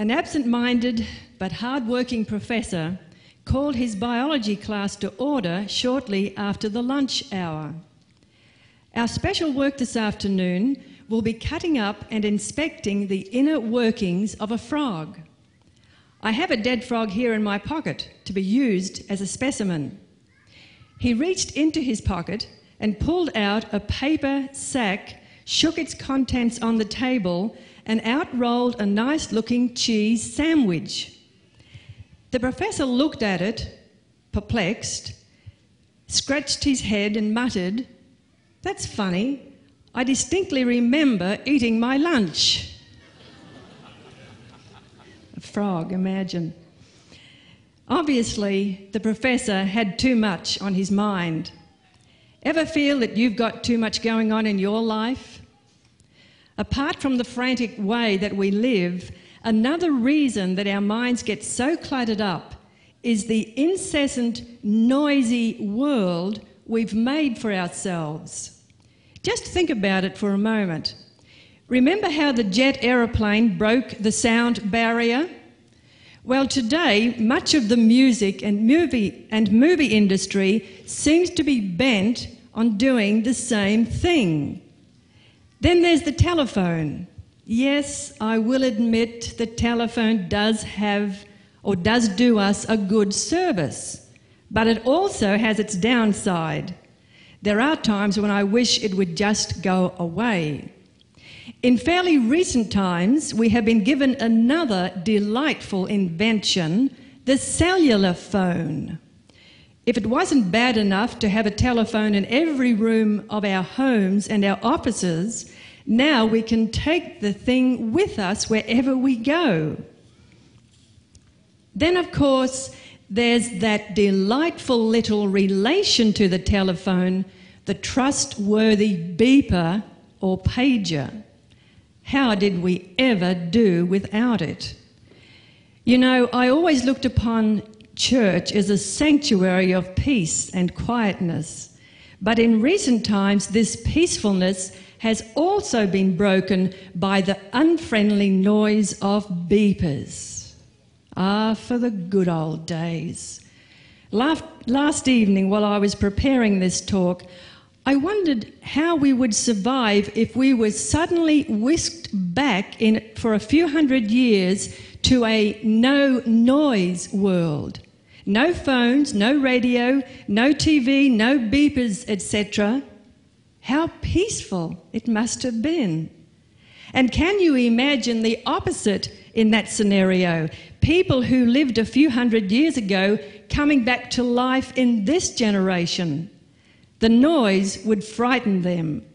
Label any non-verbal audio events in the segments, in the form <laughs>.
An absent minded but hard working professor called his biology class to order shortly after the lunch hour. Our special work this afternoon will be cutting up and inspecting the inner workings of a frog. I have a dead frog here in my pocket to be used as a specimen. He reached into his pocket and pulled out a paper sack, shook its contents on the table, and out rolled a nice looking cheese sandwich. The professor looked at it, perplexed, scratched his head, and muttered, That's funny. I distinctly remember eating my lunch. a frog, imagine. Obviously, the professor had too much on his mind. Ever feel that you've got too much going on in your life? Apart from the frantic way that we live, another reason that our minds get so cluttered up is the incessant, noisy world we've made for ourselves. Just think about it for a moment. Remember how the jet aeroplane broke the sound barrier? Well, today, much of the music and movie, and movie industry seems to be bent on doing the same thing. Then there's the telephone. Yes, I will admit the telephone does have or does do us a good service, but it also has its downside. There are times when I wish it would just go away. In fairly recent times, we have been given another delightful invention the cellular phone. If it wasn't bad enough to have a telephone in every room of our homes and our offices, now we can take the thing with us wherever we go. Then, of course, there's that delightful little relation to the telephone, the trustworthy beeper or pager. How did we ever do without it? You know, I always looked upon church is a sanctuary of peace and quietness. But in recent times, this peacefulness has also been broken by the unfriendly noise of beepers. Ah, for the good old days. Last evening, while I was preparing this talk, I wondered how we would survive if we were suddenly whisked back in, for a few hundred years to a no noise world. No phones, no radio, no TV, no beepers, etc. How peaceful it must have been. And can you imagine the opposite in that scenario? People who lived a few hundred years ago coming back to life in this generation. The noise would frighten them.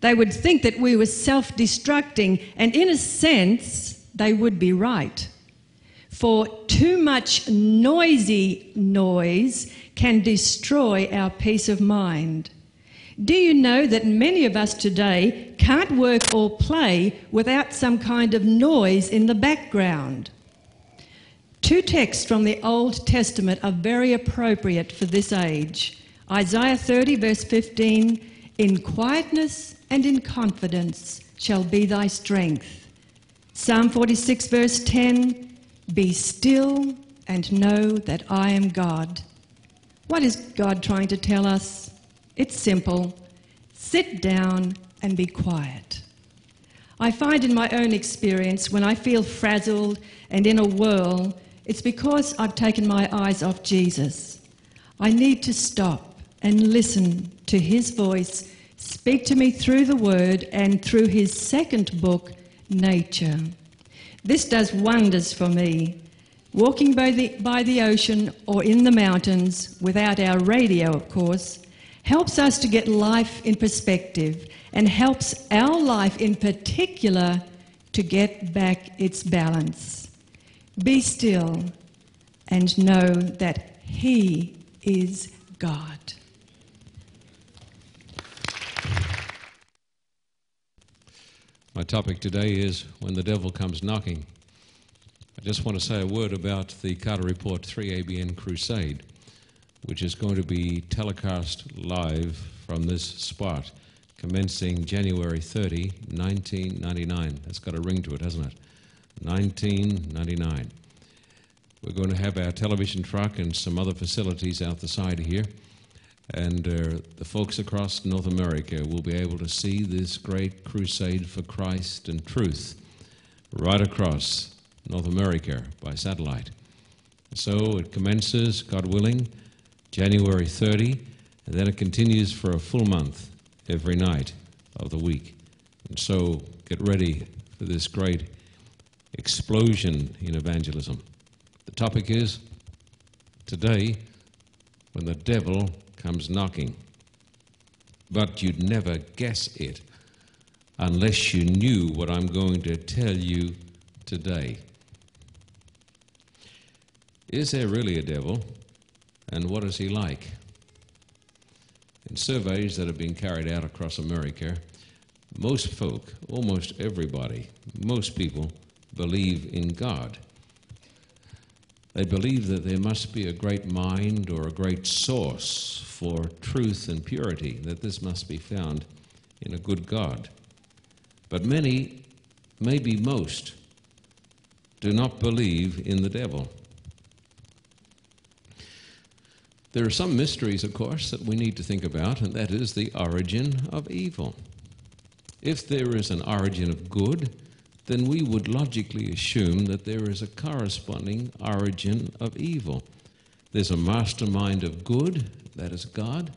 They would think that we were self destructing, and in a sense, they would be right. For too much noisy noise can destroy our peace of mind. Do you know that many of us today can't work or play without some kind of noise in the background? Two texts from the Old Testament are very appropriate for this age. Isaiah 30, verse 15 In quietness and in confidence shall be thy strength. Psalm 46, verse 10 Be still and know that I am God. What is God trying to tell us? It's simple sit down and be quiet. I find in my own experience when I feel frazzled and in a whirl, it's because I've taken my eyes off Jesus. I need to stop and listen to his voice speak to me through the word and through his second book, Nature. This does wonders for me. Walking by the, by the ocean or in the mountains, without our radio, of course, helps us to get life in perspective and helps our life in particular to get back its balance. Be still and know that He is God. My topic today is When the Devil Comes Knocking. I just want to say a word about the Carter Report 3ABN Crusade, which is going to be telecast live from this spot commencing January 30, 1999. That's got a ring to it, hasn't it? 1999. We're going to have our television truck and some other facilities out the side here. And uh, the folks across North America will be able to see this great crusade for Christ and truth right across North America by satellite. So it commences, God willing, January 30, and then it continues for a full month every night of the week. And so get ready for this great explosion in evangelism. The topic is today when the devil comes knocking. But you'd never guess it unless you knew what I'm going to tell you today. Is there really a devil? And what is he like? In surveys that have been carried out across America, most folk, almost everybody, most people believe in God. They believe that there must be a great mind or a great source for truth and purity, that this must be found in a good God. But many, maybe most, do not believe in the devil. There are some mysteries, of course, that we need to think about, and that is the origin of evil. If there is an origin of good, then we would logically assume that there is a corresponding origin of evil. There's a mastermind of good, that is God.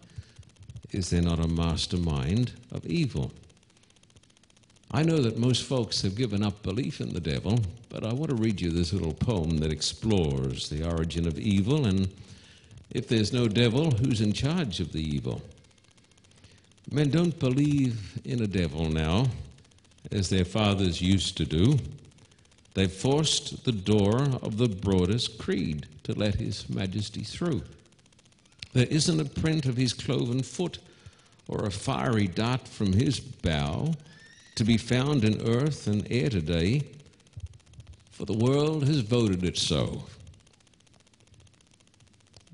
Is there not a mastermind of evil? I know that most folks have given up belief in the devil, but I want to read you this little poem that explores the origin of evil and if there's no devil, who's in charge of the evil? Men don't believe in a devil now, as their fathers used to do. They've forced the door of the broadest creed to let His Majesty through. There isn't a print of his cloven foot or a fiery dart from his bow to be found in earth and air today, for the world has voted it so.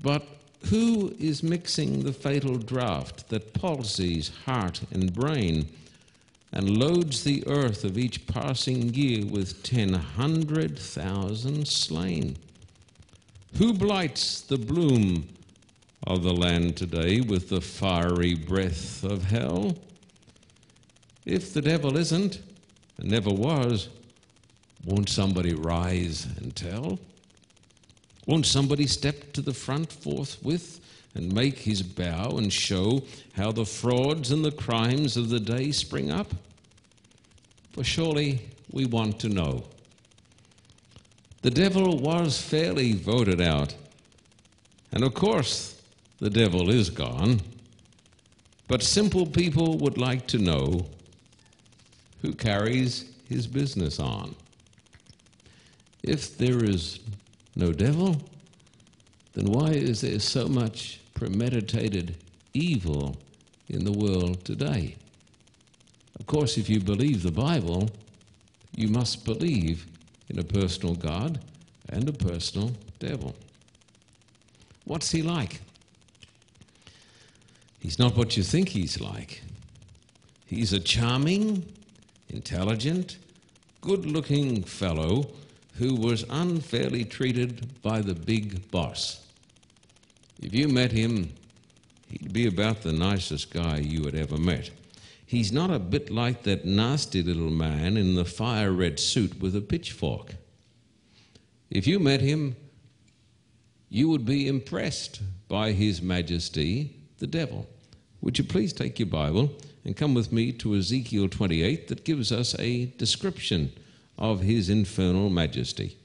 But who is mixing the fatal draught that palsies heart and brain and loads the earth of each passing year with ten hundred thousand slain? Who blights the bloom of the land today with the fiery breath of hell? If the devil isn't, and never was, won't somebody rise and tell? Won't somebody step to the front forthwith and make his bow and show how the frauds and the crimes of the day spring up? For surely we want to know. The devil was fairly voted out. And of course, the devil is gone. But simple people would like to know who carries his business on. If there is no devil, then why is there so much premeditated evil in the world today? Of course, if you believe the Bible, you must believe in a personal God and a personal devil. What's he like? He's not what you think he's like. He's a charming, intelligent, good looking fellow who was unfairly treated by the big boss. If you met him, he'd be about the nicest guy you had ever met. He's not a bit like that nasty little man in the fire red suit with a pitchfork. If you met him, you would be impressed by His Majesty, the devil. Would you please take your Bible and come with me to Ezekiel 28 that gives us a description of his infernal majesty.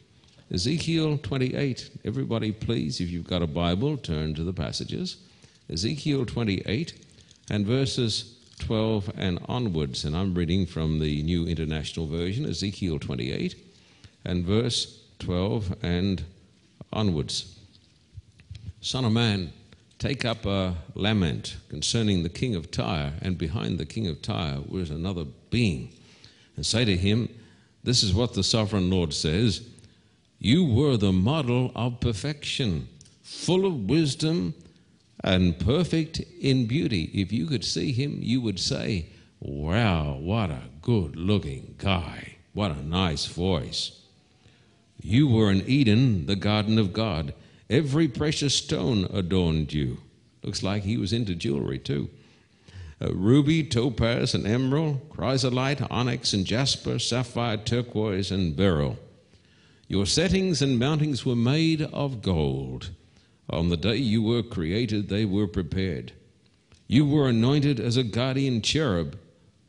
Ezekiel 28. Everybody, please, if you've got a Bible, turn to the passages. Ezekiel 28 and verses 12 and onwards. And I'm reading from the New International Version, Ezekiel 28 and verse 12 and onwards. Son of man, take up a lament concerning the king of Tyre, and behind the king of Tyre was another being, and say to him, this is what the sovereign Lord says You were the model of perfection, full of wisdom and perfect in beauty. If you could see him, you would say, Wow, what a good looking guy. What a nice voice. You were in Eden, the garden of God. Every precious stone adorned you. Looks like he was into jewelry too. Uh, ruby, topaz, and emerald, chrysolite, onyx, and jasper, sapphire, turquoise, and beryl. Your settings and mountings were made of gold. On the day you were created, they were prepared. You were anointed as a guardian cherub,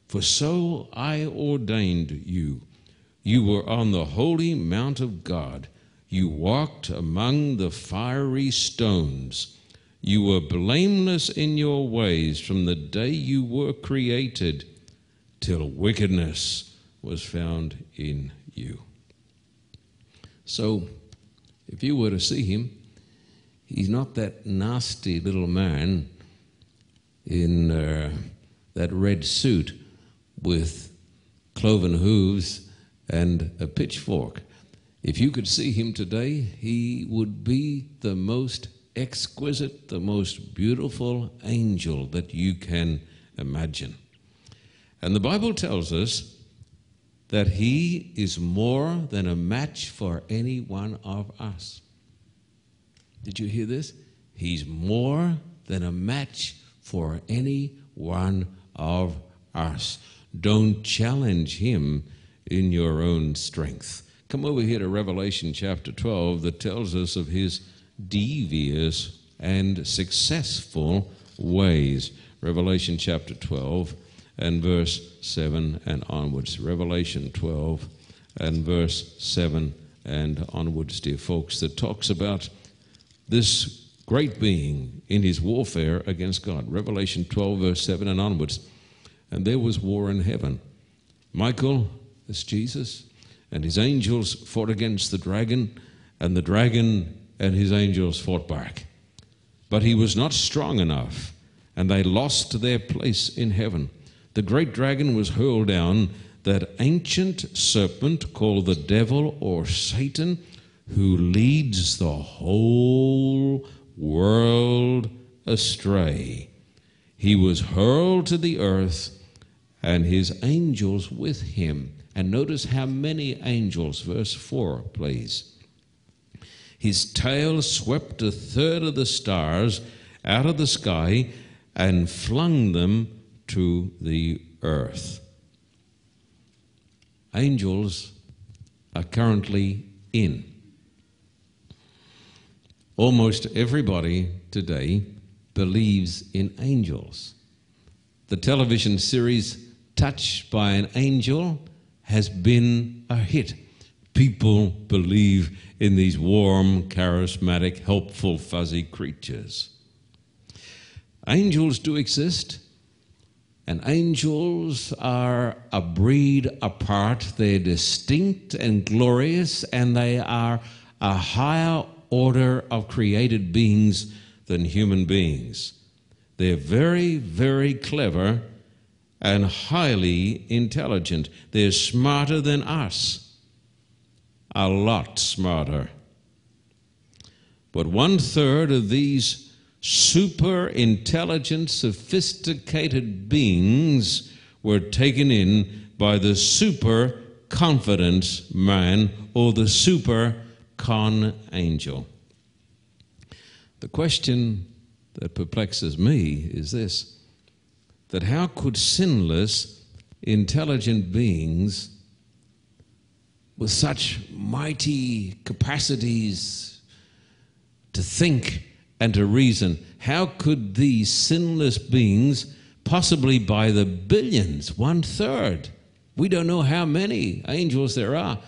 for so I ordained you. You were on the holy mount of God. You walked among the fiery stones. You were blameless in your ways from the day you were created till wickedness was found in you. So, if you were to see him, he's not that nasty little man in uh, that red suit with cloven hooves and a pitchfork. If you could see him today, he would be the most exquisite, the most beautiful angel that you can imagine. And the Bible tells us that he is more than a match for any one of us. Did you hear this? He's more than a match for any one of us. Don't challenge him in your own strength. Come over here to Revelation chapter 12 that tells us of his devious and successful ways. Revelation chapter 12 and verse 7 and onwards. Revelation 12 and verse 7 and onwards, dear folks, that talks about this great being in his warfare against God. Revelation 12, verse 7 and onwards. And there was war in heaven. Michael, that's Jesus, and his angels fought against the dragon, and the dragon and his angels fought back. But he was not strong enough, and they lost their place in heaven. The great dragon was hurled down, that ancient serpent called the devil or Satan, who leads the whole world astray. He was hurled to the earth, and his angels with him. And notice how many angels, verse 4, please. His tail swept a third of the stars out of the sky and flung them to the earth. Angels are currently in. Almost everybody today believes in angels. The television series Touched by an Angel has been a hit. People believe in these warm, charismatic, helpful, fuzzy creatures. Angels do exist, and angels are a breed apart. They're distinct and glorious, and they are a higher order of created beings than human beings. They're very, very clever and highly intelligent. They're smarter than us, a lot smarter. But one third of these super intelligent, sophisticated beings were taken in by the super confidence man or the super con angel. The question that perplexes me is this that how could sinless, intelligent beings with such mighty capacities to think and to reason. How could these sinless beings, possibly by the billions, one third, we don't know how many angels there are,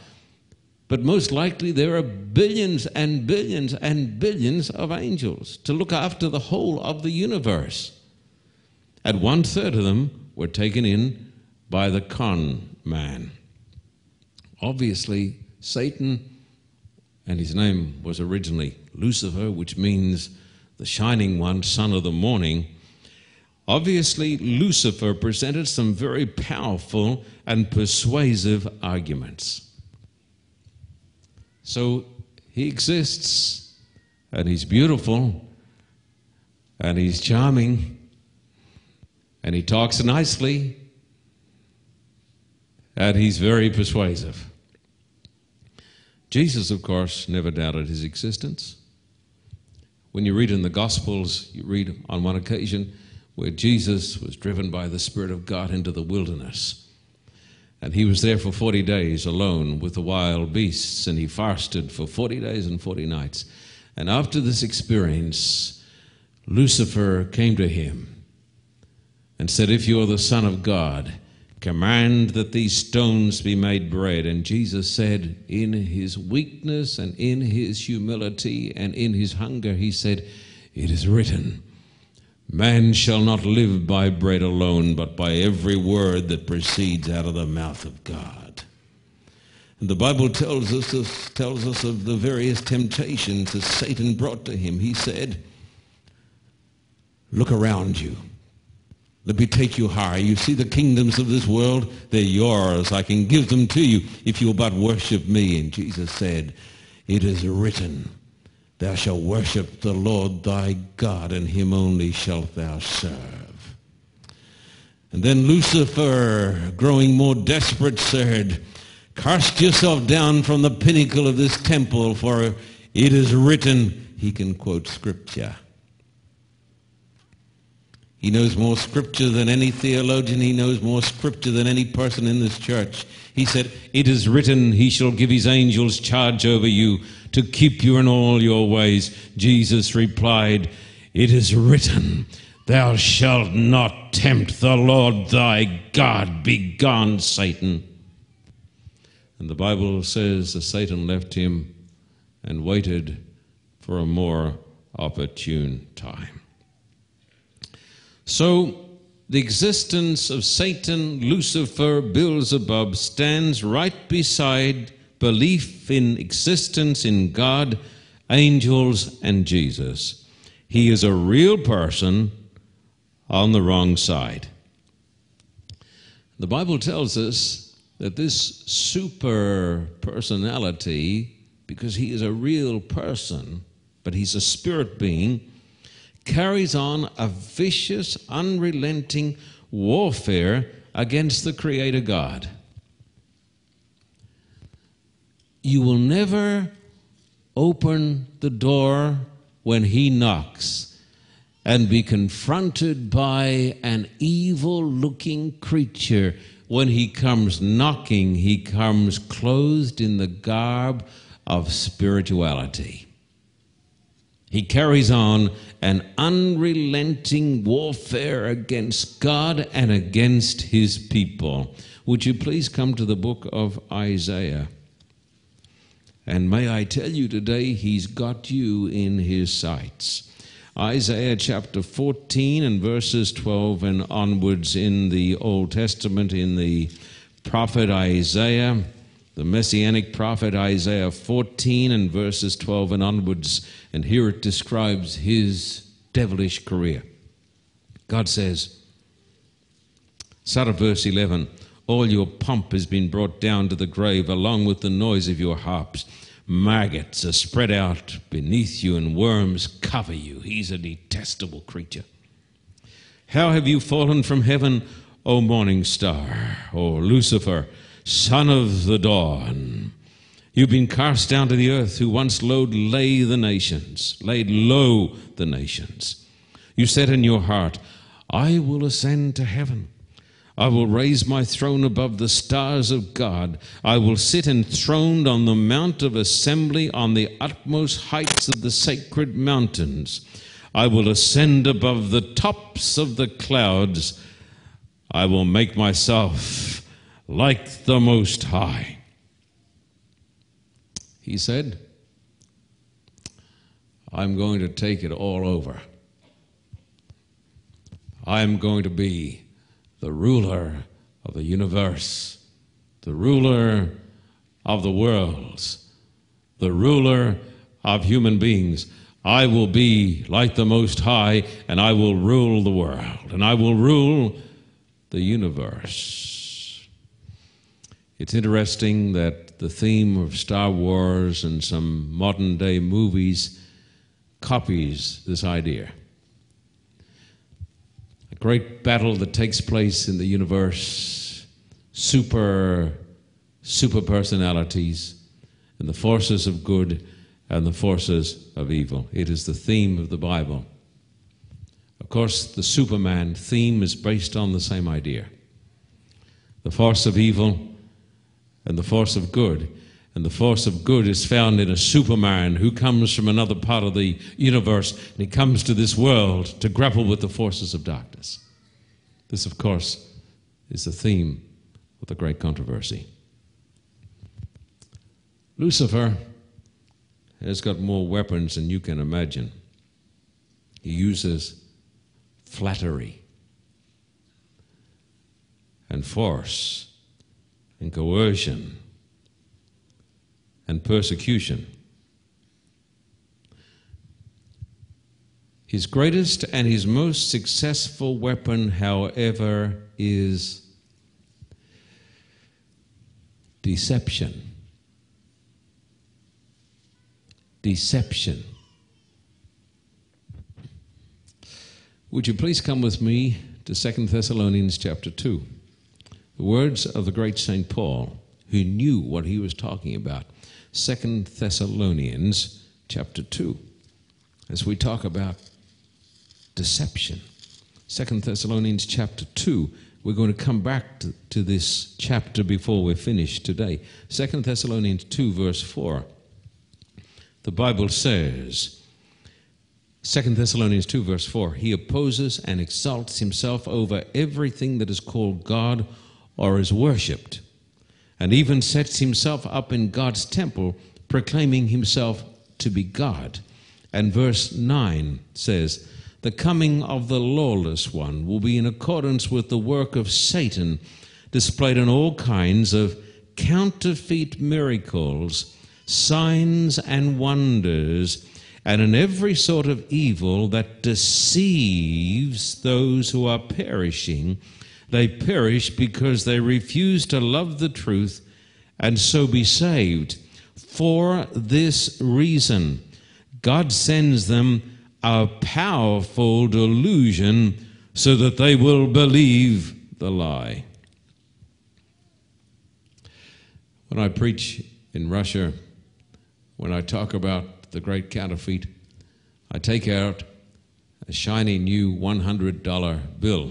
but most likely there are billions and billions and billions of angels to look after the whole of the universe. And one third of them were taken in by the con man. Obviously, Satan, and his name was originally Lucifer, which means the shining one, son of the morning, obviously Lucifer presented some very powerful and persuasive arguments. So he exists, and he's beautiful, and he's charming, and he talks nicely, and he's very persuasive. Jesus, of course, never doubted his existence. When you read in the Gospels, you read on one occasion where Jesus was driven by the Spirit of God into the wilderness. And he was there for 40 days alone with the wild beasts, and he fasted for 40 days and 40 nights. And after this experience, Lucifer came to him and said, If you are the Son of God, command that these stones be made bread. And Jesus said, in his weakness and in his humility and in his hunger, he said, It is written, Man shall not live by bread alone, but by every word that proceeds out of the mouth of God. And the Bible tells us, tells us of the various temptations that Satan brought to him. He said, Look around you. Let me take you higher. You see the kingdoms of this world? They're yours. I can give them to you if you'll but worship me. And Jesus said, It is written, Thou shalt worship the Lord thy God, and him only shalt thou serve. And then Lucifer, growing more desperate, said, Cast yourself down from the pinnacle of this temple, for it is written, he can quote scripture. He knows more scripture than any theologian. He knows more scripture than any person in this church. He said, It is written, He shall give His angels charge over you to keep you in all your ways. Jesus replied, It is written, Thou shalt not tempt the Lord thy God. Begone, Satan. And the Bible says that Satan left him and waited for a more opportune time. So, the existence of Satan, Lucifer, Beelzebub stands right beside belief in existence in God, angels, and Jesus. He is a real person on the wrong side. The Bible tells us that this super personality, because he is a real person, but he's a spirit being, carries on a vicious, unrelenting warfare against the Creator God. You will never open the door when He knocks and be confronted by an evil looking creature. When He comes knocking, He comes clothed in the garb of spirituality. He carries on an unrelenting warfare against God and against his people. Would you please come to the book of Isaiah? And may I tell you today, he's got you in his sights. Isaiah chapter 14 and verses 12 and onwards in the Old Testament, in the prophet Isaiah the messianic prophet Isaiah 14 and verses 12 and onwards, and here it describes his devilish career. God says, start verse 11 All your pomp has been brought down to the grave, along with the noise of your harps. Maggots are spread out beneath you, and worms cover you. He's a detestable creature. How have you fallen from heaven, O morning star, O Lucifer? Son of the dawn. You've been cast down to the earth, who once low lay the nations, laid low the nations. You said in your heart, I will ascend to heaven. I will raise my throne above the stars of God. I will sit enthroned on the mount of assembly on the utmost heights of the sacred mountains. I will ascend above the tops of the clouds. I will make myself like the Most High. He said, I'm going to take it all over. I'm going to be the ruler of the universe, the ruler of the worlds, the ruler of human beings. I will be like the Most High, and I will rule the world, and I will rule the universe. It's interesting that the theme of Star Wars and some modern day movies copies this idea. A great battle that takes place in the universe, super, super personalities, and the forces of good and the forces of evil. It is the theme of the Bible. Of course, the Superman theme is based on the same idea the force of evil and the force of good. And the force of good is found in a Superman who comes from another part of the universe and he comes to this world to grapple with the forces of darkness. This, of course, is the theme of the great controversy. Lucifer has got more weapons than you can imagine. He uses flattery and force and coercion and persecution. His greatest and his most successful weapon, however, is deception. Deception. Would you please come with me to 2 Thessalonians chapter 2? The words of the great St. Paul, who knew what he was talking about. 2 Thessalonians chapter 2, as we talk about deception. 2 Thessalonians chapter 2. We're going to come back to, to this chapter before we're finished today. 2 Thessalonians 2, verse 4. The Bible says, 2 Thessalonians 2, verse 4, He opposes and exalts himself over everything that is called God or is worshipped, and even sets himself up in God's temple, proclaiming himself to be God. And verse 9 says, The coming of the lawless one will be in accordance with the work of Satan, displayed in all kinds of counterfeit miracles, signs, and wonders, and in every sort of evil that deceives those who are perishing they perish because they refuse to love the truth and so be saved. For this reason, God sends them a powerful delusion so that they will believe the lie. When I preach in Russia, when I talk about the great counterfeit, I take out a shiny new $100 bill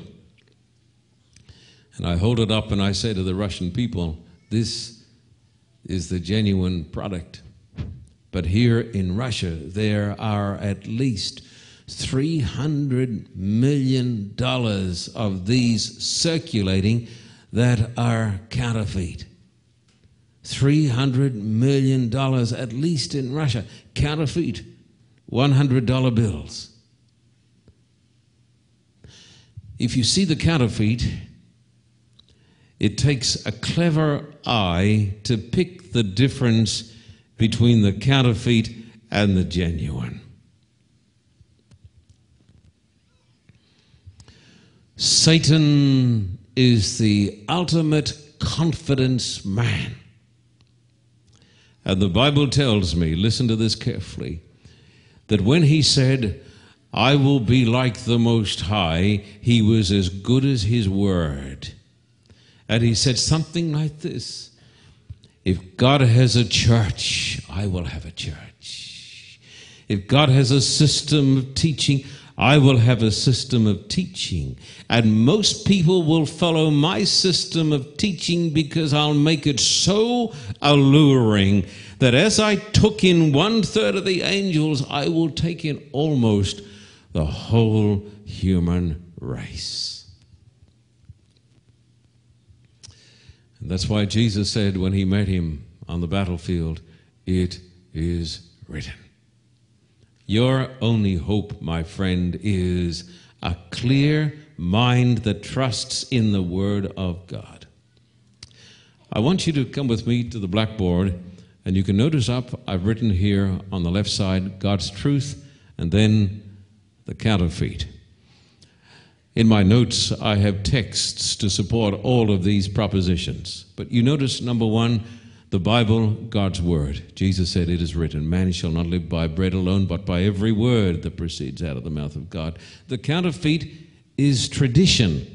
and I hold it up and I say to the Russian people, this is the genuine product. But here in Russia, there are at least $300 million of these circulating that are counterfeit. $300 million, at least in Russia, counterfeit $100 bills. If you see the counterfeit, it takes a clever eye to pick the difference between the counterfeit and the genuine. Satan is the ultimate confidence man. And the Bible tells me, listen to this carefully, that when he said, I will be like the Most High, he was as good as his word. And he said something like this If God has a church, I will have a church. If God has a system of teaching, I will have a system of teaching. And most people will follow my system of teaching because I'll make it so alluring that as I took in one third of the angels, I will take in almost the whole human race. And that's why Jesus said when he met him on the battlefield, It is written. Your only hope, my friend, is a clear mind that trusts in the Word of God. I want you to come with me to the blackboard, and you can notice up, I've written here on the left side God's truth, and then the counterfeit. In my notes, I have texts to support all of these propositions. But you notice, number one, the Bible, God's Word. Jesus said, It is written, Man shall not live by bread alone, but by every word that proceeds out of the mouth of God. The counterfeit is tradition,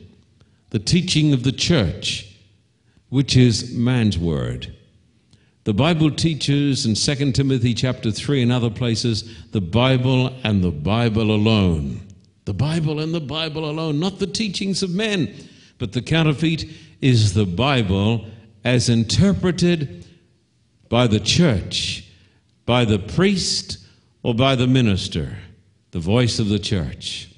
the teaching of the church, which is man's word. The Bible teaches in 2 Timothy chapter 3 and other places the Bible and the Bible alone. The Bible and the Bible alone, not the teachings of men, but the counterfeit is the Bible as interpreted by the church, by the priest, or by the minister, the voice of the church.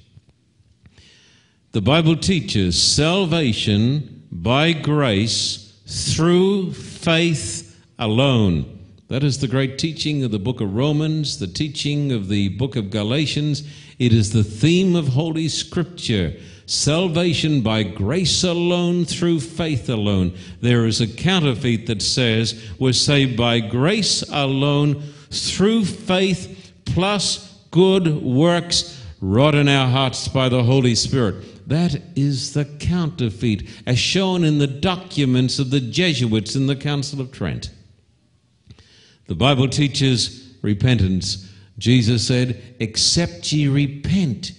The Bible teaches salvation by grace through faith alone. That is the great teaching of the book of Romans, the teaching of the book of Galatians. It is the theme of Holy Scripture salvation by grace alone, through faith alone. There is a counterfeit that says we're saved by grace alone, through faith, plus good works wrought in our hearts by the Holy Spirit. That is the counterfeit, as shown in the documents of the Jesuits in the Council of Trent. The Bible teaches repentance. Jesus said, Except ye repent,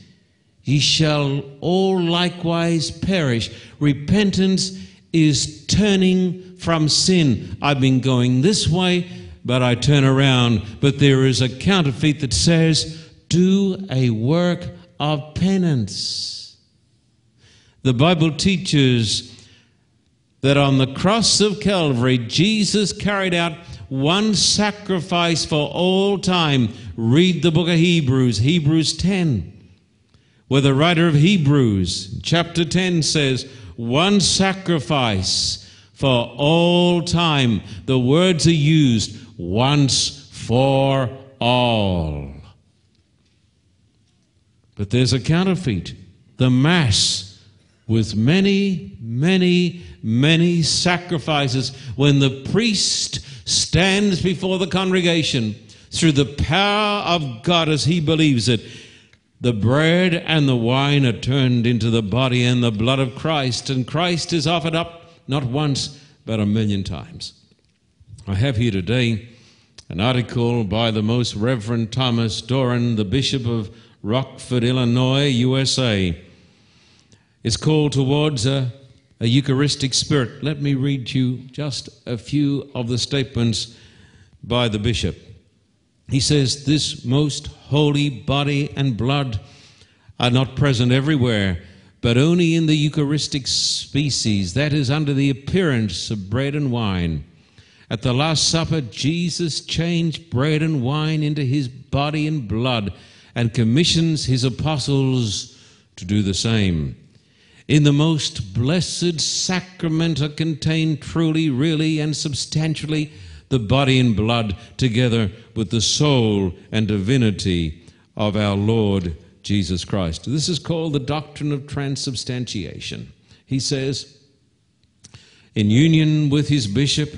ye shall all likewise perish. Repentance is turning from sin. I've been going this way, but I turn around. But there is a counterfeit that says, Do a work of penance. The Bible teaches that on the cross of Calvary, Jesus carried out one sacrifice for all time. Read the book of Hebrews, Hebrews 10, where the writer of Hebrews, chapter 10, says, One sacrifice for all time. The words are used once for all. But there's a counterfeit the Mass with many, many, many sacrifices when the priest stands before the congregation through the power of God as he believes it. The bread and the wine are turned into the body and the blood of Christ, and Christ is offered up not once, but a million times. I have here today an article by the Most Reverend Thomas Doran, the Bishop of Rockford, Illinois, USA. It's called Towards a a Eucharistic spirit. Let me read to you just a few of the statements by the bishop. He says, This most holy body and blood are not present everywhere, but only in the Eucharistic species, that is, under the appearance of bread and wine. At the Last Supper, Jesus changed bread and wine into his body and blood and commissions his apostles to do the same in the most blessed sacrament are contained truly, really, and substantially the body and blood together with the soul and divinity of our Lord Jesus Christ. This is called the doctrine of transubstantiation. He says, in union with his bishop,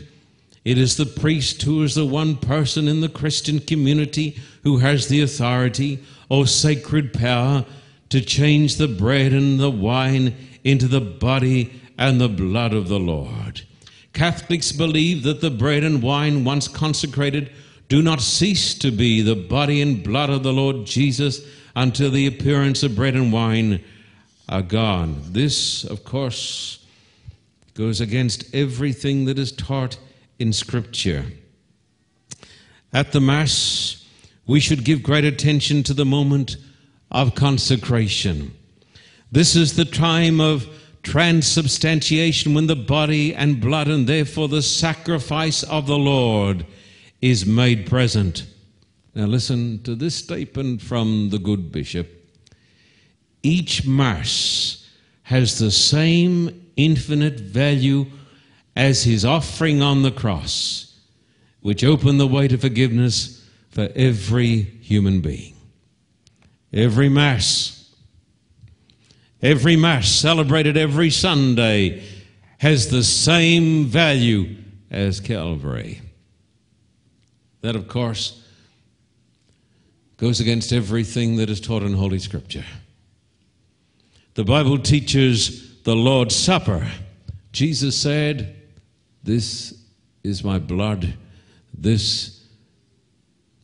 it is the priest who is the one person in the Christian community who has the authority or sacred power to change the bread and the wine into the body and the blood of the Lord. Catholics believe that the bread and wine, once consecrated, do not cease to be the body and blood of the Lord Jesus until the appearance of bread and wine are gone. This, of course, goes against everything that is taught in Scripture. At the Mass, we should give great attention to the moment of consecration. This is the time of transubstantiation when the body and blood and therefore the sacrifice of the Lord is made present. Now, listen to this statement from the good bishop. Each Mass has the same infinite value as his offering on the cross, which opened the way to forgiveness for every human being. Every Mass, every Mass celebrated every Sunday has the same value as Calvary. That, of course, goes against everything that is taught in Holy Scripture. The Bible teaches the Lord's Supper. Jesus said, This is my blood, this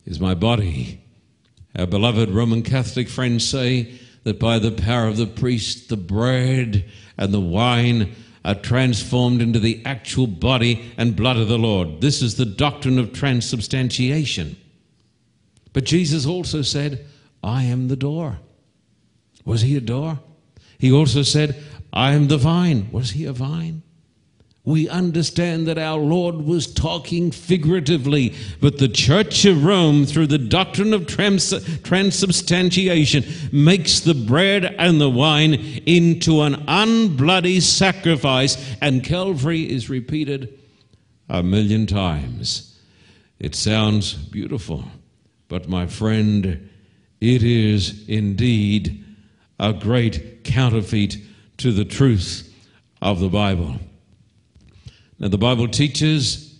is my body. Our beloved Roman Catholic friends say that by the power of the priest, the bread and the wine are transformed into the actual body and blood of the Lord. This is the doctrine of transubstantiation. But Jesus also said, I am the door. Was he a door? He also said, I am the vine. Was he a vine? We understand that our Lord was talking figuratively, but the Church of Rome, through the doctrine of trans- transubstantiation, makes the bread and the wine into an unbloody sacrifice, and Calvary is repeated a million times. It sounds beautiful, but my friend, it is indeed a great counterfeit to the truth of the Bible. Now, the Bible teaches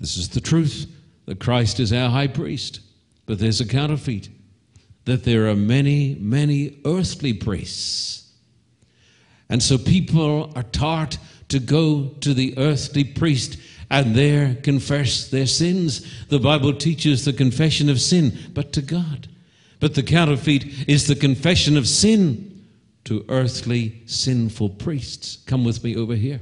this is the truth that Christ is our high priest, but there's a counterfeit that there are many, many earthly priests. And so people are taught to go to the earthly priest and there confess their sins. The Bible teaches the confession of sin, but to God. But the counterfeit is the confession of sin to earthly sinful priests. Come with me over here.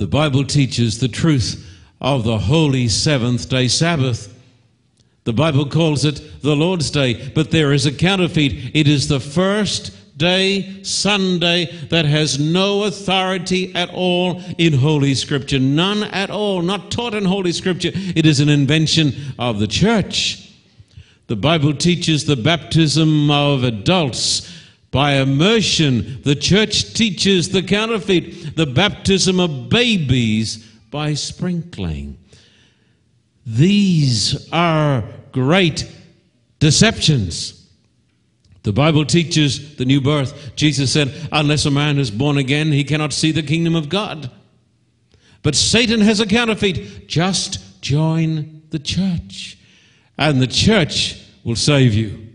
The Bible teaches the truth of the holy seventh day Sabbath. The Bible calls it the Lord's Day, but there is a counterfeit. It is the first day, Sunday, that has no authority at all in Holy Scripture. None at all, not taught in Holy Scripture. It is an invention of the church. The Bible teaches the baptism of adults by immersion, the church teaches the counterfeit, the baptism of babies by sprinkling. These are great deceptions. The Bible teaches the new birth. Jesus said, Unless a man is born again, he cannot see the kingdom of God. But Satan has a counterfeit. Just join the church, and the church will save you.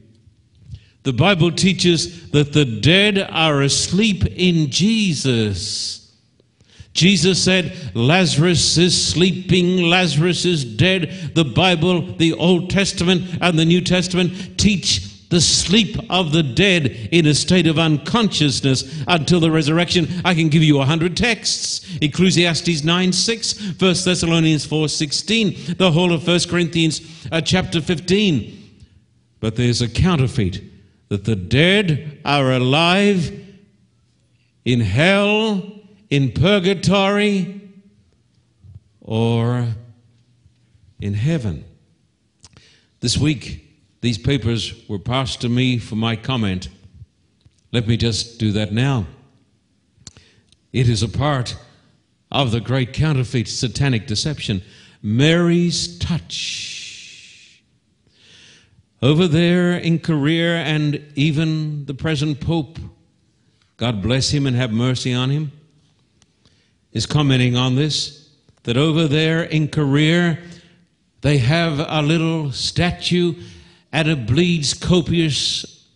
The Bible teaches that the dead are asleep in Jesus. Jesus said, Lazarus is sleeping, Lazarus is dead. The Bible, the Old Testament, and the New Testament teach the sleep of the dead in a state of unconsciousness until the resurrection. I can give you a hundred texts. Ecclesiastes 9 6, 1 Thessalonians 4 16, the whole of 1 Corinthians uh, chapter 15. But there's a counterfeit that the dead are alive in hell, in purgatory, or in heaven. This week, these papers were passed to me for my comment. Let me just do that now. It is a part of the great counterfeit satanic deception Mary's touch. Over there in Korea, and even the present Pope, God bless him and have mercy on him, is commenting on this that over there in Korea, they have a little statue and it bleeds copious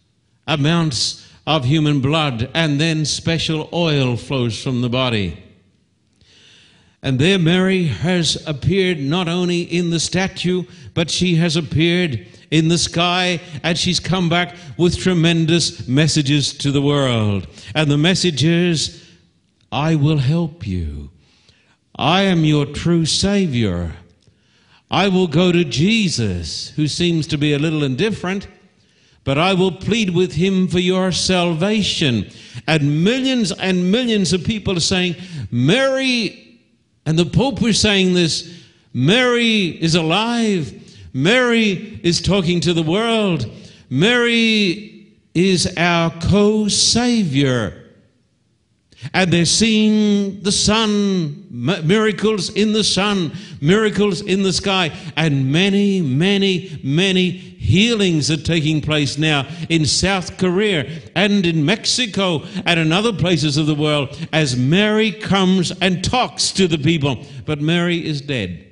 amounts of human blood, and then special oil flows from the body. And there, Mary has appeared not only in the statue, but she has appeared in the sky, and she's come back with tremendous messages to the world. And the message is I will help you. I am your true Savior. I will go to Jesus, who seems to be a little indifferent, but I will plead with him for your salvation. And millions and millions of people are saying, Mary, and the Pope was saying this Mary is alive. Mary is talking to the world. Mary is our co savior. And they're seeing the sun, miracles in the sun, miracles in the sky, and many, many, many healings are taking place now in South Korea and in Mexico and in other places of the world as Mary comes and talks to the people. But Mary is dead.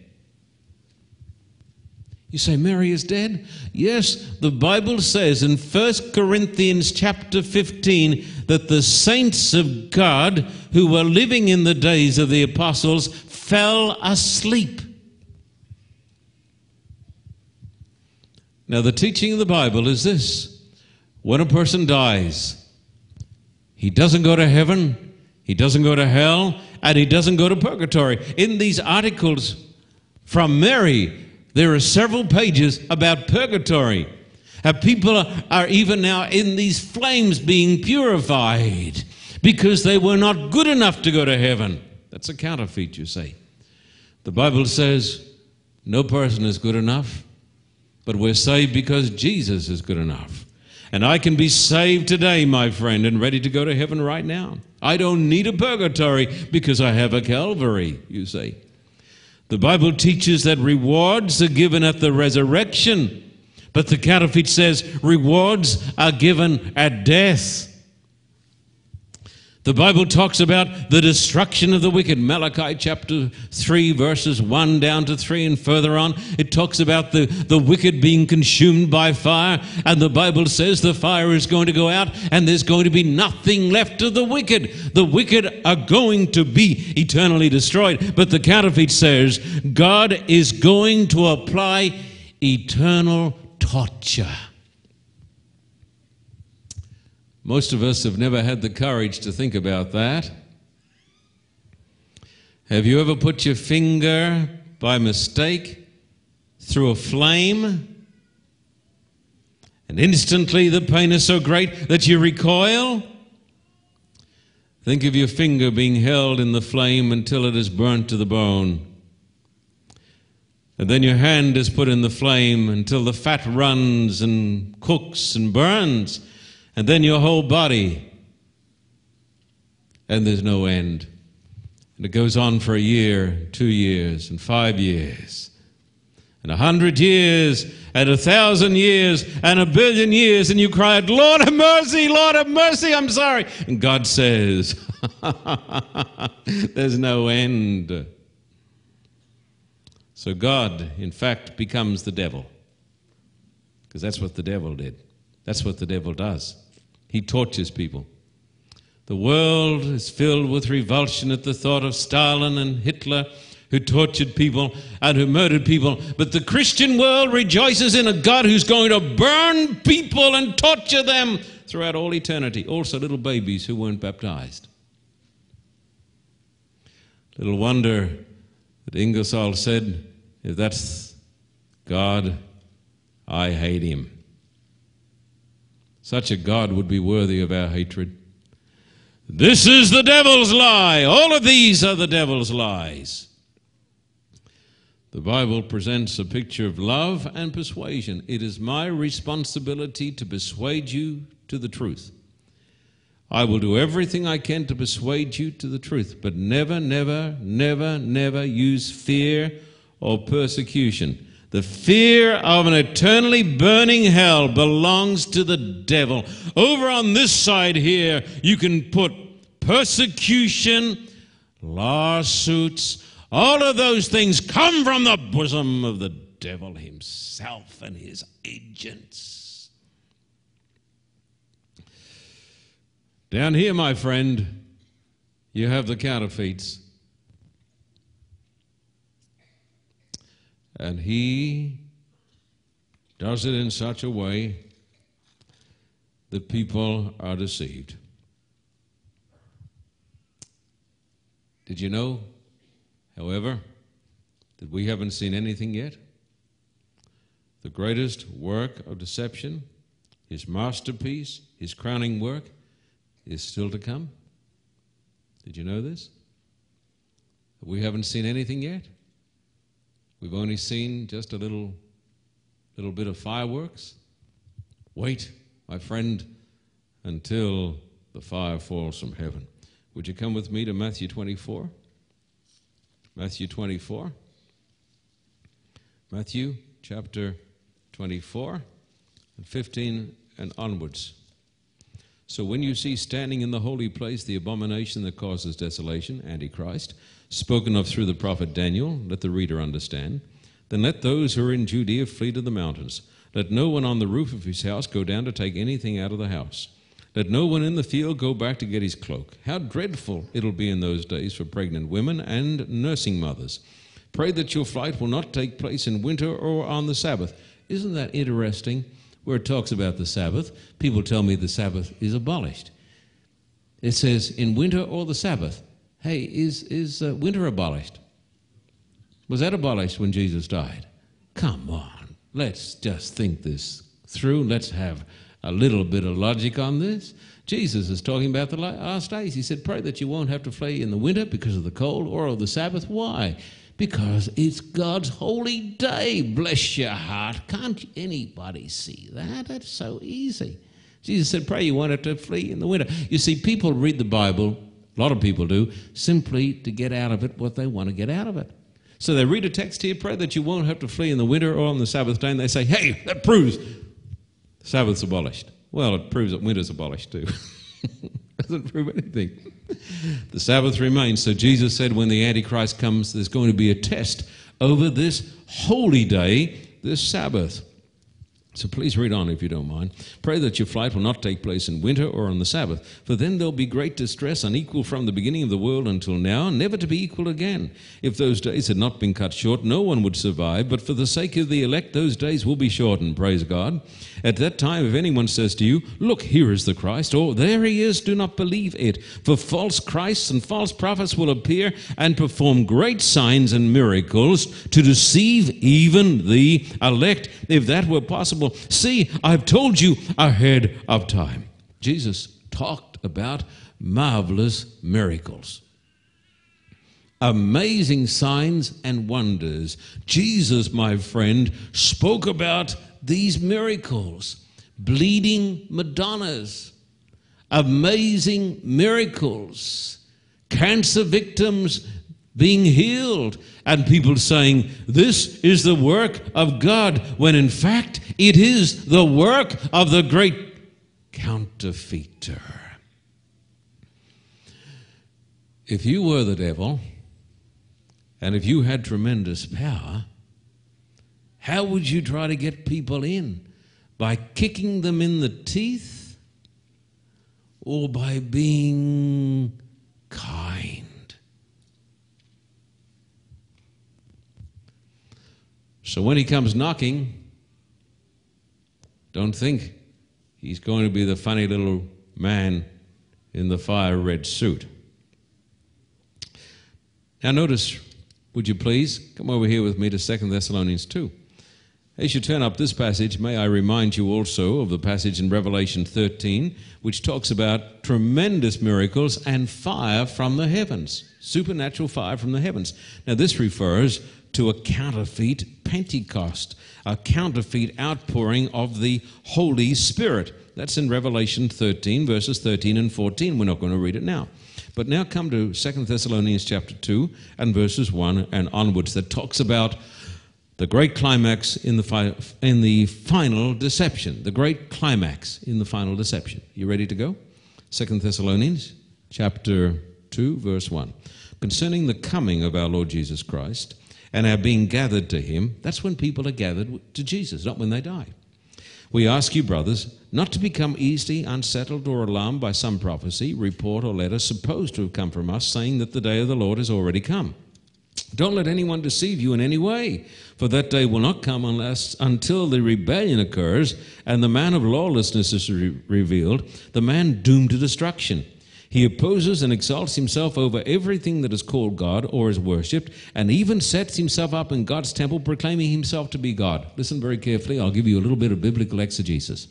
You say Mary is dead? Yes, the Bible says in 1 Corinthians chapter 15 that the saints of God who were living in the days of the apostles fell asleep. Now, the teaching of the Bible is this when a person dies, he doesn't go to heaven, He doesn't go to hell, and he doesn't go to purgatory. In these articles from Mary, there are several pages about purgatory. How people are, even now in these flames being purified because they were not good enough to go to heaven. That's a counterfeit, you see. The Bible says no person is good enough, but we're saved because Jesus is good enough. And I can be saved today, my friend, and ready to go to heaven right now. I don't need a purgatory because I have a Calvary, you see. The Bible teaches that rewards are given at the resurrection, but the counterfeit says rewards are given at death. The Bible talks about the destruction of the wicked. Malachi chapter 3, verses 1 down to 3, and further on, it talks about the, the wicked being consumed by fire. And the Bible says the fire is going to go out, and there's going to be nothing left of the wicked. The wicked are going to be eternally destroyed. But the counterfeit says God is going to apply eternal torture. Most of us have never had the courage to think about that. Have you ever put your finger by mistake through a flame? And instantly the pain is so great that you recoil? Think of your finger being held in the flame until it is burnt to the bone. And then your hand is put in the flame until the fat runs and cooks and burns and then your whole body, and there's no end. And it goes on for a year, two years, and five years, and a hundred years, and a thousand years, and a billion years, and you cried, Lord have mercy, Lord have mercy, I'm sorry. And God says, <laughs> There's no end. So God, in fact, becomes the devil. Because that's what the devil did. That's what the devil does. He tortures people. The world is filled with revulsion at the thought of Stalin and Hitler who tortured people and who murdered people. But the Christian world rejoices in a God who's going to burn people and torture them throughout all eternity. Also, little babies who weren't baptized. Little wonder that Ingersoll said, if that's God, I hate him. Such a God would be worthy of our hatred. This is the devil's lie. All of these are the devil's lies. The Bible presents a picture of love and persuasion. It is my responsibility to persuade you to the truth. I will do everything I can to persuade you to the truth, but never, never, never, never use fear or persecution. The fear of an eternally burning hell belongs to the devil. Over on this side here, you can put persecution, lawsuits, all of those things come from the bosom of the devil himself and his agents. Down here, my friend, you have the counterfeits. And he does it in such a way that people are deceived. Did you know, however, that we haven't seen anything yet? The greatest work of deception, his masterpiece, his crowning work, is still to come. Did you know this? We haven't seen anything yet. We've only seen just a little, little bit of fireworks. Wait, my friend, until the fire falls from heaven. Would you come with me to Matthew 24? Matthew 24. Matthew chapter 24 and 15 and onwards. So when you see standing in the holy place the abomination that causes desolation, Antichrist, spoken of through the prophet Daniel, let the reader understand. Then let those who are in Judea flee to the mountains. Let no one on the roof of his house go down to take anything out of the house. Let no one in the field go back to get his cloak. How dreadful it'll be in those days for pregnant women and nursing mothers. Pray that your flight will not take place in winter or on the Sabbath. Isn't that interesting? Where it talks about the Sabbath, people tell me the Sabbath is abolished. It says, in winter or the Sabbath. Hey, is, is uh, winter abolished? Was that abolished when Jesus died? Come on, let's just think this through. Let's have a little bit of logic on this. Jesus is talking about the last days. He said, Pray that you won't have to flee in the winter because of the cold or of the Sabbath. Why? Because it's God's holy day. Bless your heart. Can't anybody see that? That's so easy. Jesus said, Pray you won't have to flee in the winter. You see, people read the Bible, a lot of people do, simply to get out of it what they want to get out of it. So they read a text here, pray that you won't have to flee in the winter or on the Sabbath day, and they say, Hey, that proves Sabbath's abolished. Well, it proves that winter's abolished too. <laughs> Doesn't prove anything. The Sabbath remains. So Jesus said when the Antichrist comes, there's going to be a test over this holy day, this Sabbath. So please read on if you don't mind. Pray that your flight will not take place in winter or on the Sabbath, for then there'll be great distress, unequal from the beginning of the world until now, never to be equal again. If those days had not been cut short, no one would survive, but for the sake of the elect, those days will be shortened, praise God. At that time, if anyone says to you, Look, here is the Christ, or there he is, do not believe it. For false Christs and false prophets will appear and perform great signs and miracles to deceive even the elect, if that were possible See, I've told you ahead of time. Jesus talked about marvelous miracles. Amazing signs and wonders. Jesus, my friend, spoke about these miracles bleeding Madonnas, amazing miracles, cancer victims being healed, and people saying, This is the work of God, when in fact it is the work of the great counterfeiter. If you were the devil, and if you had tremendous power, how would you try to get people in? By kicking them in the teeth or by being kind? So when he comes knocking, don't think he's going to be the funny little man in the fire red suit. Now, notice, would you please come over here with me to 2 Thessalonians 2. As you turn up this passage, may I remind you also of the passage in Revelation 13, which talks about tremendous miracles and fire from the heavens, supernatural fire from the heavens. Now, this refers to a counterfeit Pentecost, a counterfeit outpouring of the Holy Spirit. That's in Revelation 13, verses 13 and 14. We're not going to read it now. But now come to 2 Thessalonians chapter 2 and verses 1 and onwards that talks about the great climax in the, fi- in the final deception. The great climax in the final deception. You ready to go? Second Thessalonians chapter 2, verse 1. Concerning the coming of our Lord Jesus Christ and our being gathered to him, that's when people are gathered to Jesus, not when they die. We ask you, brothers, not to become easily unsettled or alarmed by some prophecy, report, or letter supposed to have come from us, saying that the day of the Lord has already come. Don't let anyone deceive you in any way, for that day will not come unless until the rebellion occurs and the man of lawlessness is re- revealed, the man doomed to destruction he opposes and exalts himself over everything that is called God or is worshipped, and even sets himself up in God's temple, proclaiming himself to be God. Listen very carefully. I'll give you a little bit of biblical exegesis.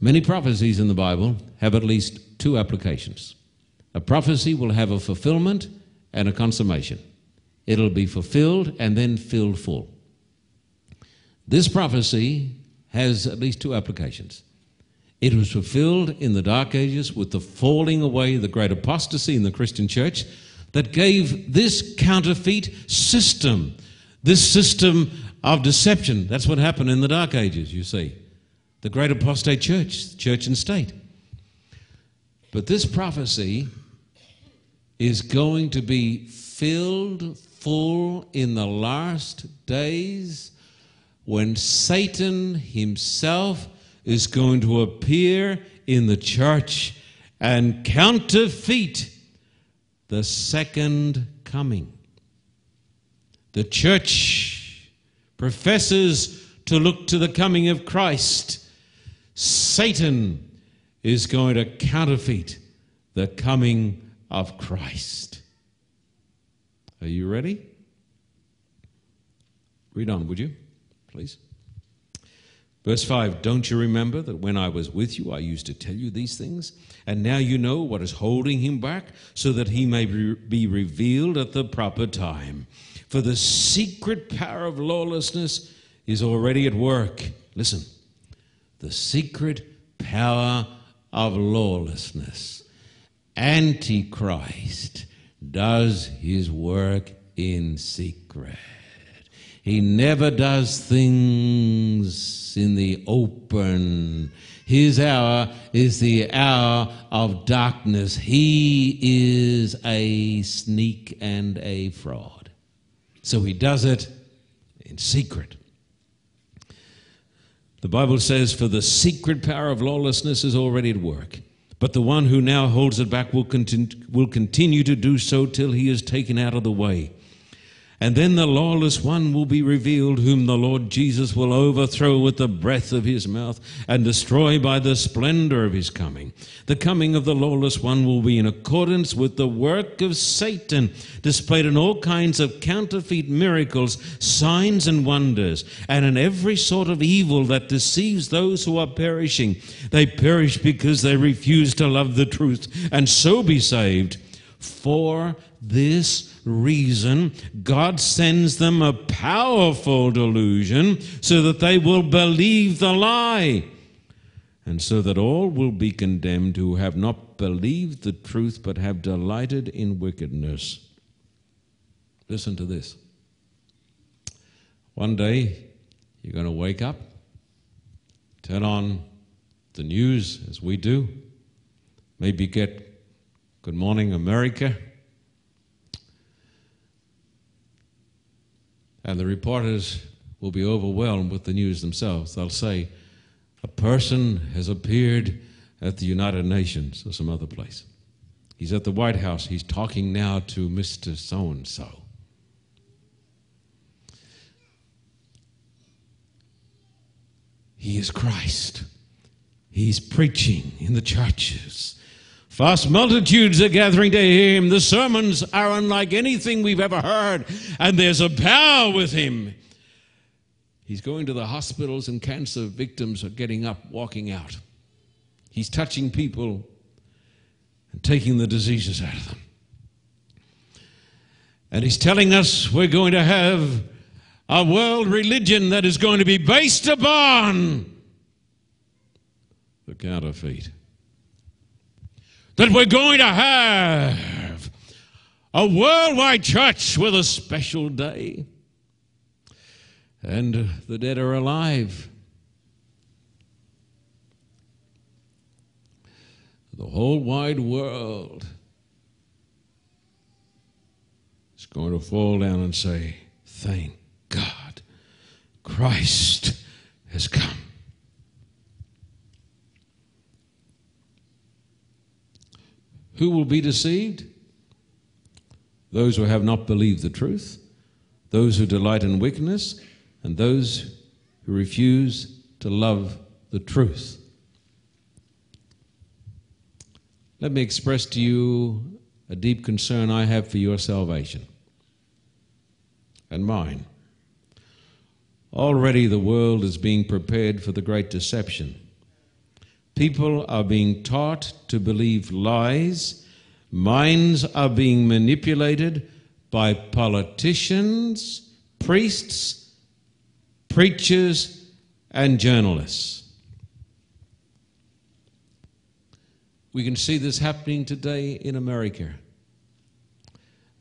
Many prophecies in the Bible have at least two applications. A prophecy will have a fulfillment and a consummation. It'll be fulfilled and then filled full. This prophecy has at least two applications. It was fulfilled in the Dark Ages with the falling away, the great apostasy in the Christian church that gave this counterfeit system, this system of deception. That's what happened in the Dark Ages, you see. The great apostate church, church and state. But this prophecy is going to be filled full in the last days when Satan himself is going to appear in the church and counterfeit the second coming. The church professes to look to the coming of Christ. Satan is going to counterfeit the coming of Christ. Are you ready? Read on, would you, please? Verse 5 Don't you remember that when I was with you, I used to tell you these things? And now you know what is holding him back, so that he may be revealed at the proper time. For the secret power of lawlessness is already at work. Listen, the secret power of lawlessness. Antichrist does his work in secret. He never does things in the open. His hour is the hour of darkness. He is a sneak and a fraud. So he does it in secret. The Bible says, For the secret power of lawlessness is already at work. But the one who now holds it back will, will continue to do so till he is taken out of the way. And then the lawless one will be revealed, whom the Lord Jesus will overthrow with the breath of his mouth and destroy by the splendor of his coming. The coming of the lawless one will be in accordance with the work of Satan, displayed in all kinds of counterfeit miracles, signs, and wonders, and in every sort of evil that deceives those who are perishing. They perish because they refuse to love the truth and so be saved. For this reason, God sends them a powerful delusion so that they will believe the lie, and so that all will be condemned who have not believed the truth but have delighted in wickedness. Listen to this. One day, you're going to wake up, turn on the news as we do, maybe get Good Morning America And the reporters will be overwhelmed with the news themselves. They'll say, a person has appeared at the United Nations or some other place. He's at the White House. He's talking now to Mr. So and so. He is Christ. He's preaching in the churches. Vast multitudes are gathering to hear him. The sermons are unlike anything we've ever heard, and there's a power with him. He's going to the hospitals, and cancer victims are getting up, walking out. He's touching people and taking the diseases out of them. And he's telling us we're going to have a world religion that is going to be based upon the counterfeit that we're going to have a worldwide church with a special day. And the dead are alive. The whole wide world is going to fall down and say, Thank God, Christ has come. Who will be deceived? Those who have not believed the truth, those who delight in wickedness, and those who refuse to love the truth. Let me express to you a deep concern I have for your salvation and mine. Already the world is being prepared for the great deception People are being taught to believe lies. Minds are being manipulated by politicians, priests, preachers, and journalists. We can see this happening today in America,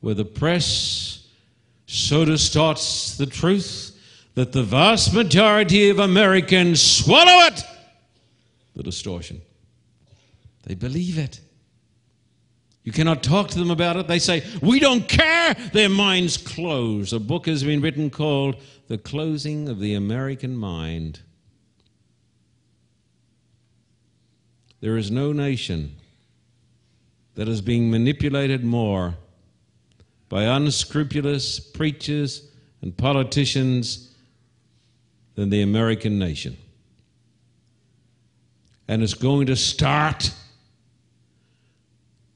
where the press so distorts the truth that the vast majority of Americans swallow it the distortion. They believe it. You cannot talk to them about it. They say, We don't care. Their minds close. A book has been written called The Closing of the American Mind. There is no nation that is being manipulated more by unscrupulous preachers and politicians than the American nation. And it's going to start.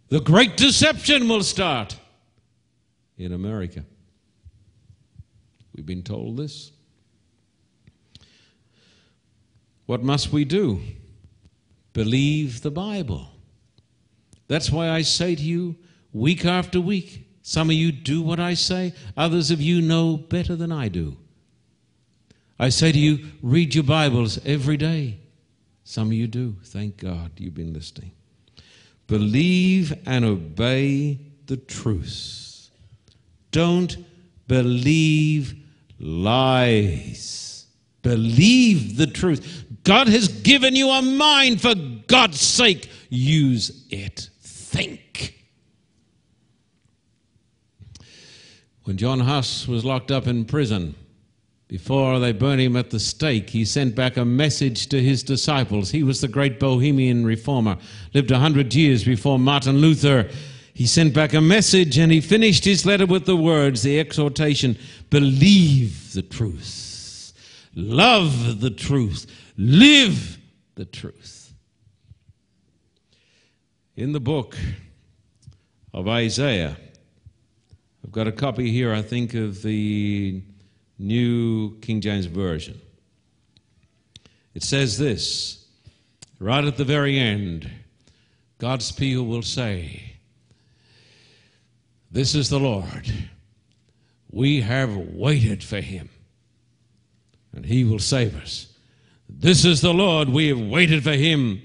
The great deception will start in America. We've been told this. What must we do? Believe the Bible. That's why I say to you, week after week, some of you do what I say, others of you know better than I do. I say to you, read your Bibles every day. Some of you do. Thank God you've been listening. Believe and obey the truth. Don't believe lies. Believe the truth. God has given you a mind, for God's sake, use it. Think. When John Huss was locked up in prison, before they burned him at the stake, he sent back a message to his disciples. He was the great Bohemian reformer, lived a hundred years before Martin Luther. He sent back a message and he finished his letter with the words, the exhortation believe the truth, love the truth, live the truth. In the book of Isaiah, I've got a copy here, I think, of the New King James Version. It says this right at the very end God's people will say, This is the Lord. We have waited for him, and he will save us. This is the Lord. We have waited for him.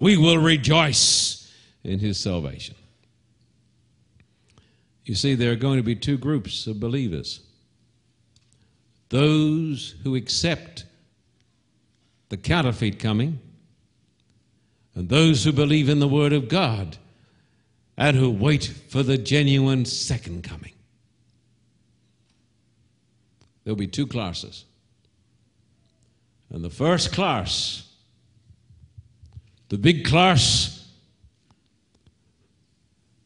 We will rejoice in his salvation. You see, there are going to be two groups of believers those who accept the counterfeit coming, and those who believe in the Word of God and who wait for the genuine second coming. There'll be two classes. And the first class, the big class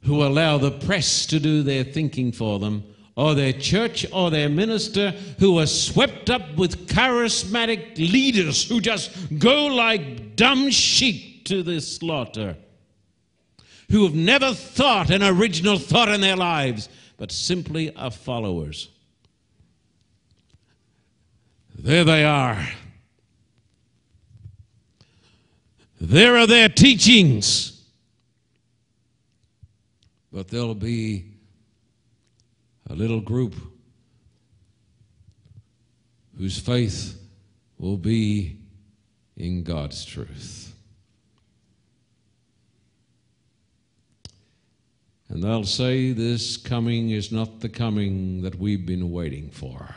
who allow the press to do their thinking for them, or their church or their minister who are swept up with charismatic leaders who just go like dumb sheep to the slaughter, who have never thought an original thought in their lives, but simply are followers. There they are. There are their teachings. But there'll be a little group whose faith will be in God's truth. And they'll say, This coming is not the coming that we've been waiting for.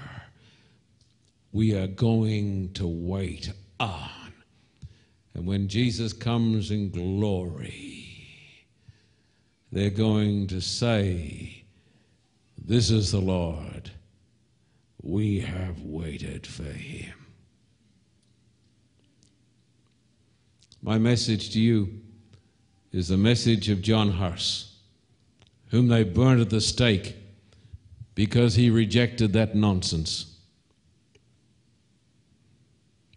We are going to wait on. And when Jesus comes in glory, they're going to say, This is the Lord. We have waited for him. My message to you is the message of John Huss, whom they burned at the stake because he rejected that nonsense.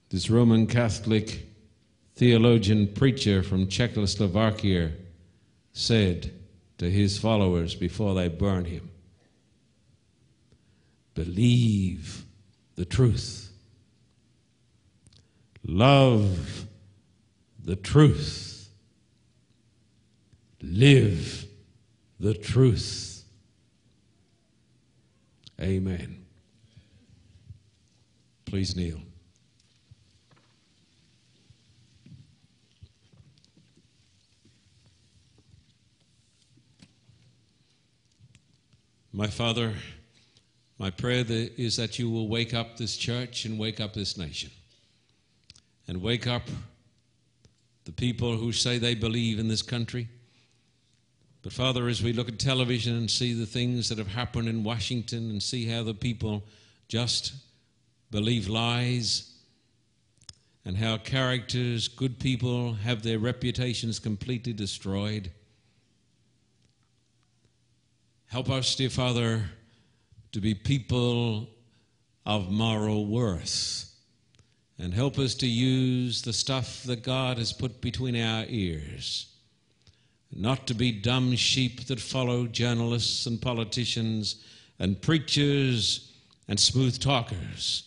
This Roman Catholic theologian preacher from Czechoslovakia said to his followers before they burned him Believe the truth, love the truth, live the truth. Amen. Please kneel. My Father, my prayer is that you will wake up this church and wake up this nation. And wake up the people who say they believe in this country. But Father, as we look at television and see the things that have happened in Washington and see how the people just believe lies and how characters, good people, have their reputations completely destroyed. Help us, dear Father, to be people of moral worth and help us to use the stuff that God has put between our ears. Not to be dumb sheep that follow journalists and politicians and preachers and smooth talkers,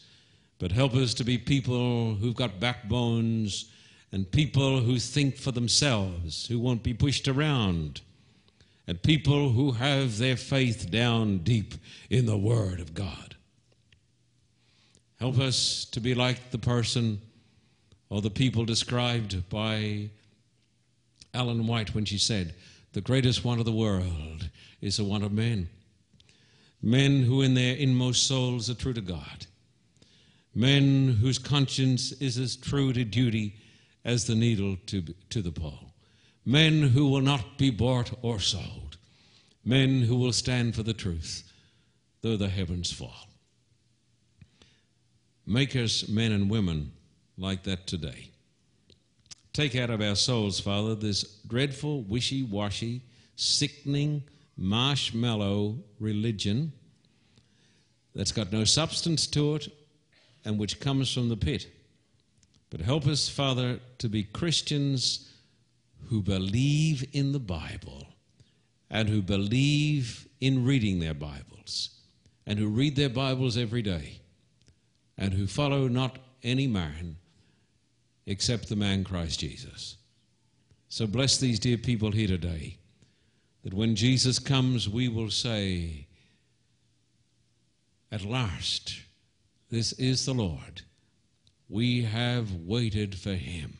but help us to be people who've got backbones and people who think for themselves, who won't be pushed around, and people who have their faith down deep in the Word of God. Help us to be like the person or the people described by Ellen White when she said, The greatest want of the world is the want of men. Men who, in their inmost souls, are true to God. Men whose conscience is as true to duty as the needle to, to the pole. Men who will not be bought or sold. Men who will stand for the truth, though the heavens fall. Make us men and women like that today. Take out of our souls, Father, this dreadful, wishy washy, sickening, marshmallow religion that's got no substance to it and which comes from the pit. But help us, Father, to be Christians who believe in the Bible and who believe in reading their Bibles and who read their Bibles every day and who follow not any man except the man Christ Jesus. So bless these dear people here today that when Jesus comes, we will say, At last, this is the Lord. We have waited for him.